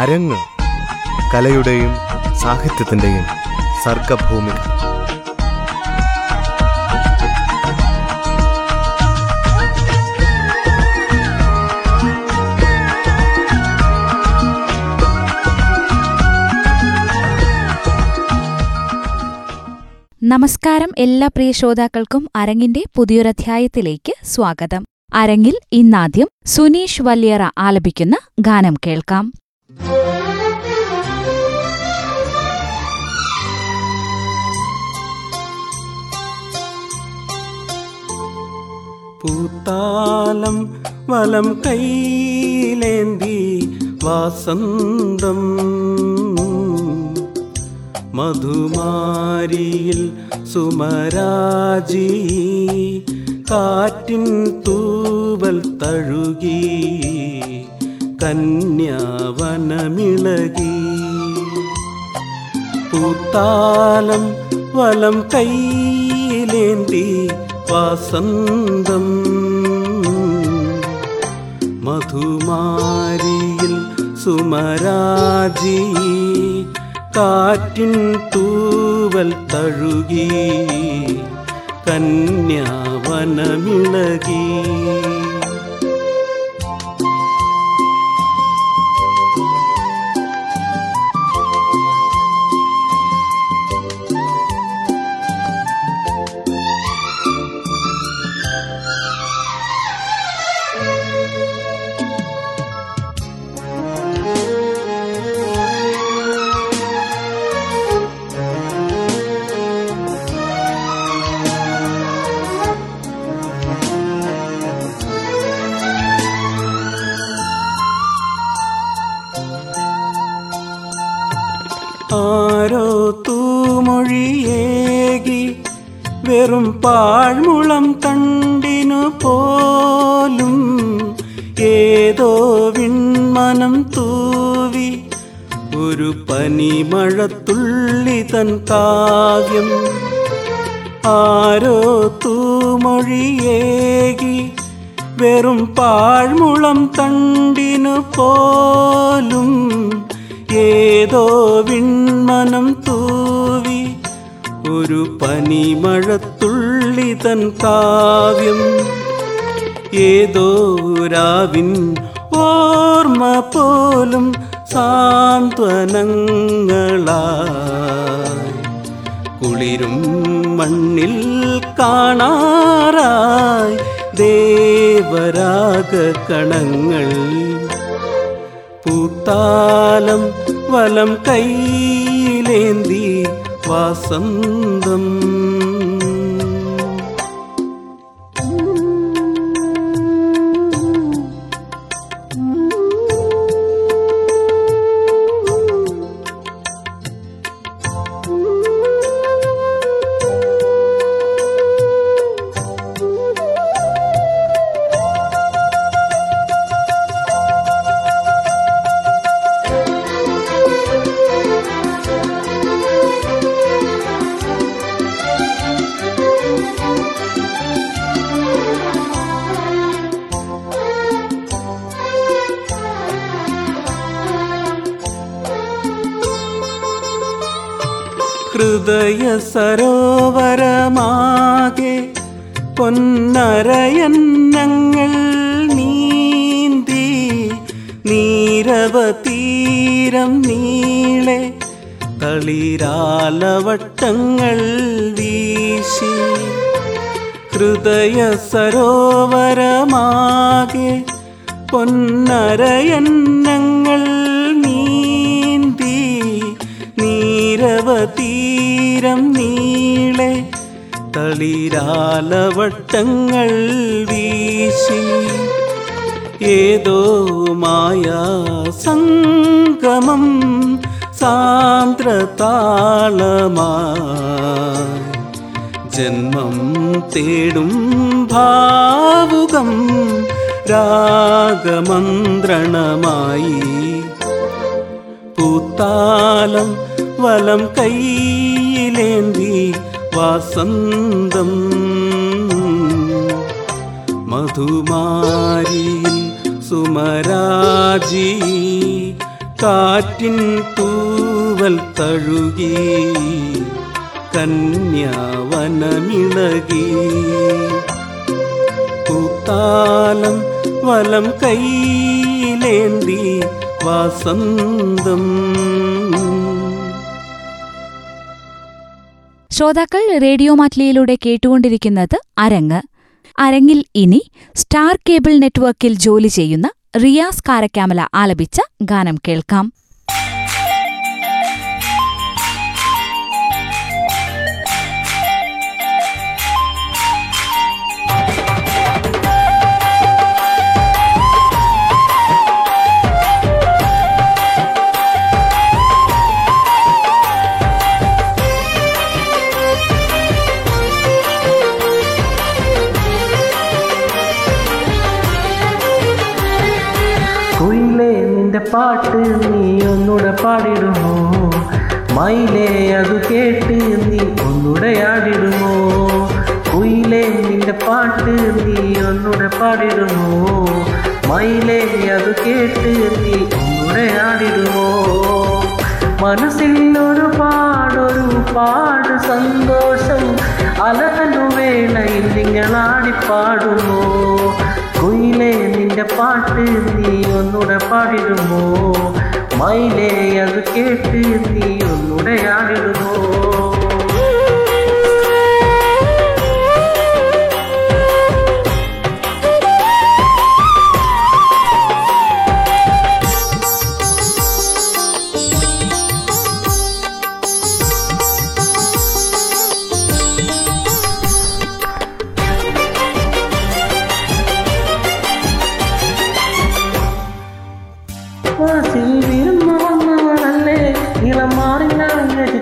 അരങ്ങ് കലയുടെയും സാഹിത്യത്തിന്റെയും സർഗഭൂമി നമസ്കാരം എല്ലാ പ്രിയ ശ്രോതാക്കൾക്കും അരങ്ങിന്റെ പുതിയൊരധ്യായത്തിലേക്ക് സ്വാഗതം. അരങ്ങിൽ ഇന്നാദ്യം സുനീഷ് വല്യറ ആലപിക്കുന്ന ഗാനം കേൾക്കാം. പൂത്താലം വലം കൈയിലേന്തി വാസന്തം. മധുമാരിയിൽ സുമരാജി കാറ്റിൻ തൂവൽ തഴുകി കന്യാവനമിളകി. പൂത്താലം വലം കൈയിലേന്തി വാസന്തം മധുമാരിയിൽ സുമരാജി കാറ്റിൻ തൂവൽ തഴുകി കന്യാവനമിളകി. ആരോ തൂമൊഴിയേകി വെറും പാഴ്മുളം തണ്ടിനു പോലും ഏതോ വിൺമനം തൂവി ഒരു പനിമഴത്തുള്ളി തൻ കാവ്യം. ആരോ തൂമൊഴിയേകി വെറും പാഴ്മുളം തണ്ടിനു പോലും ഏതോ വിൺമനം തൂവി ഒരു പനിമഴത്തുള്ളി തൻ കാവ്യം. ഏതോ രാവിൻ ഓർമ്മ പോലും സാന്ത്വനങ്ങളാ കുളിരും മണ്ണിൽ കാണാറായി ദേവരാഗ കണങ്ങൾ പൂത്താലം വലം കൈയിലേന്തി വാസന്തം. ഹൃദയ സരോവരമാകെ പൊന്നരയന്നങ്ങൾ നീന്തി നീരവതീരം നീളെ തളിരാലവട്ടങ്ങൾ വീശി ഹൃദയ സരോവരമാകെ പൊന്നരയന്നങ്ങൾ നീന്തി നീരവതീരം നീളെ തളിരാലവട്ടങ്ങൾ വീശി ഏതോ മായാ സംഗമം സാന്ദ്രതാളമായി ജന്മം തേടും ഭാവുകം രാഗമന്ത്രണമായി. പൂത്താലം വലം കൈയിലേന്തി വാസന്തം മധുമാരിയിൽ സുമരാജി കാറ്റിൻ തൂവൽ തഴുകി കന്യാവനമിളകി. കൂത്താലം വലം കൈയിലേന്തി വാസന്തം ശ്രോതാക്കൾ റേഡിയോ മാറ്റ്ലിയിലൂടെ കേട്ടുകൊണ്ടിരിക്കുന്നത് അരങ്ങ്. അരങ്ങിൽ ഇനി സ്റ്റാർ കേബിൾ നെറ്റ്വർക്കിൽ ജോലി ചെയ്യുന്ന റിയാസ് കാരക്കാമല ആലപിച്ച ഗാനം കേൾക്കാം. പാട്ട് നീ ഒന്നുടെ പാടിടുമോ മൈലേ അത് കേട്ട് നീ ഒന്നുടെ ആടിടുമോ കുയിലേ നിന്റെ പാട്ട് നീ ഒന്നുടെ പാടിടുമോ മൈലേ അത് കേട്ട് നീ ഒന്നുടെ ആടിടുമോ മനസ്സിൽ ഒരു പാടൊരു പാട് സന്തോഷം. അലകനു വേളയിൽ നിങ്ങളാടിപ്പാടുമോ കുയിലേ നിന്റെ പാട്ട് നീ ഒന്നുടെ പാടിടുമോ? മയിലേ അത് കേട്ട് നീ ഒന്നുടെ ആടിടുമോ?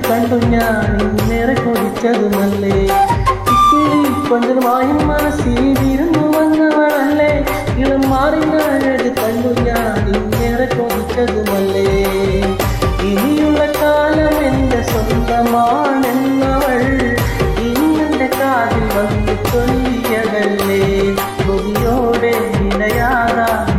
കണ്ടു ഞാൻ ഇന്നേറെ കൊതിച്ചതുമല്ലേ? ഇക്കിളി കൊഞ്ചനുമായി മനസ്സിൽ വിരുന്നു വന്നവളല്ലേ? ഇളം മാറി മാറിഞ്ഞത് കണ്ടു ഞാൻ ഇന്നേറെ കൊതിച്ചതുമല്ലേ? ഇനിയുള്ള കാലം എന്റെ സ്വന്തമാണെന്നവൾ ഇന്നെന്റെ കാതിൽ വന്ന് ചൊല്ലിയതല്ലേ? കൊതിയോടെ നിലയാകാൻ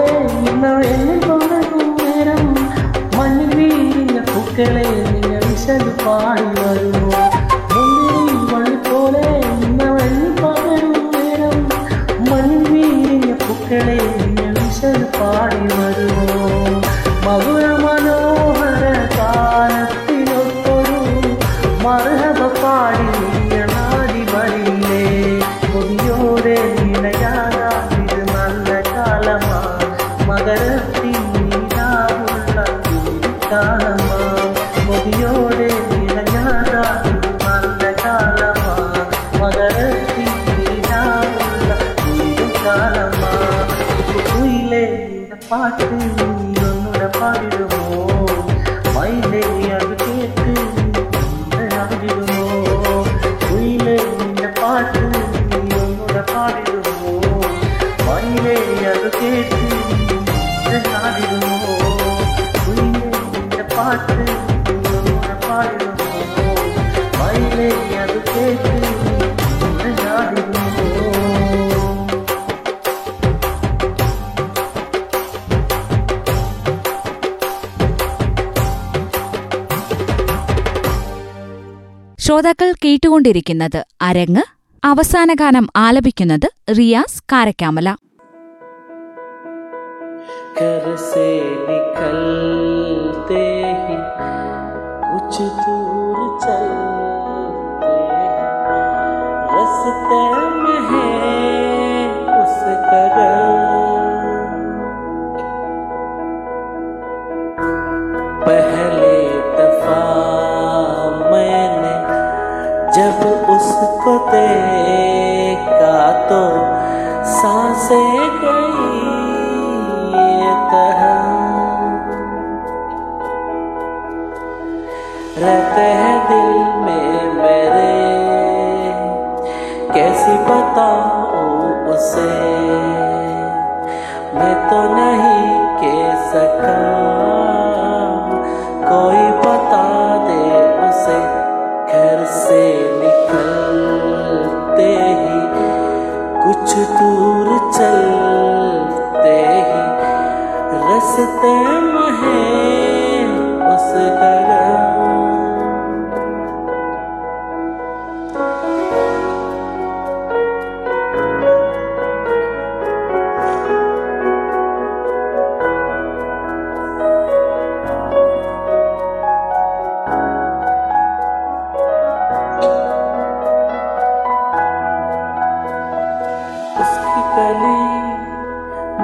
പോലെ ഇന്ന് എന്നിൽ തുടങ്ങും നേരം മണ്ണിൽ വീഴുന്ന പൂക്കളെ നിങ്ങൾ വിശദ് പാടി വരുമോ ശ്രോതാക്കൾ കേട്ടുകൊണ്ടിരിക്കുന്നത് അരങ്ങ്. അവസാന ഗാനം ആലപിക്കുന്നത് റിയാസ് കാരക്കാമല. കരസേ നിക്കൽത്തേ കുछ तो उसको देखा तो साँसें गई रहते हैं दिल में मेरे, कैसी बताऊँ उसे? मैं तो नहीं कह सका कोई बता tell गली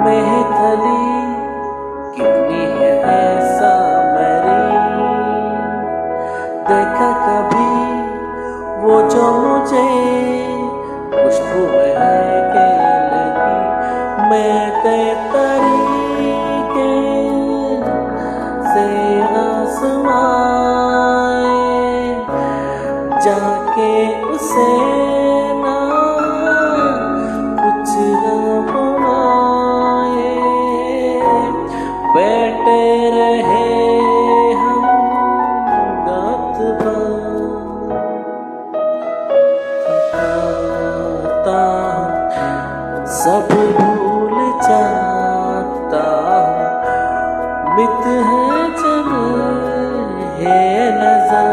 में थली कितनी है ऐसा मेरी। देखा कभी वो जो मुझे खुशबू है के लगी। मैं ते तरीके से आसमाए, जाके उसे मित है जब है नज़र।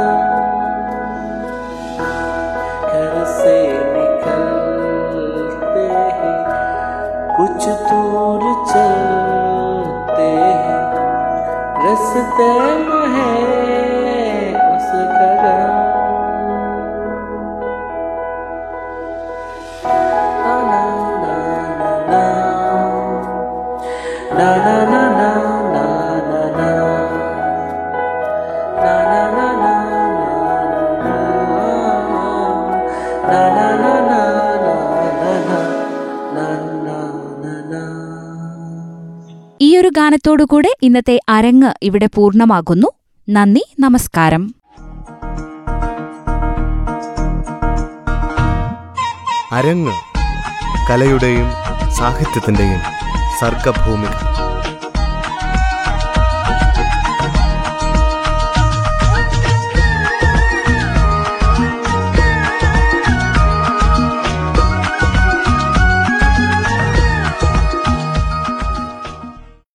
घर से निकलते हैं। कुछ दूर चलते हैं। रस्ते में ഗാനത്തോടുകൂടെ ഇന്നത്തെ അരങ്ങ് ഇവിടെ പൂർണമാകുന്നു. നന്ദി നമസ്കാരം. അരങ്ങ് കലയുടെയും സാഹിത്യത്തിന്റെയും സർഗഭൂമിക.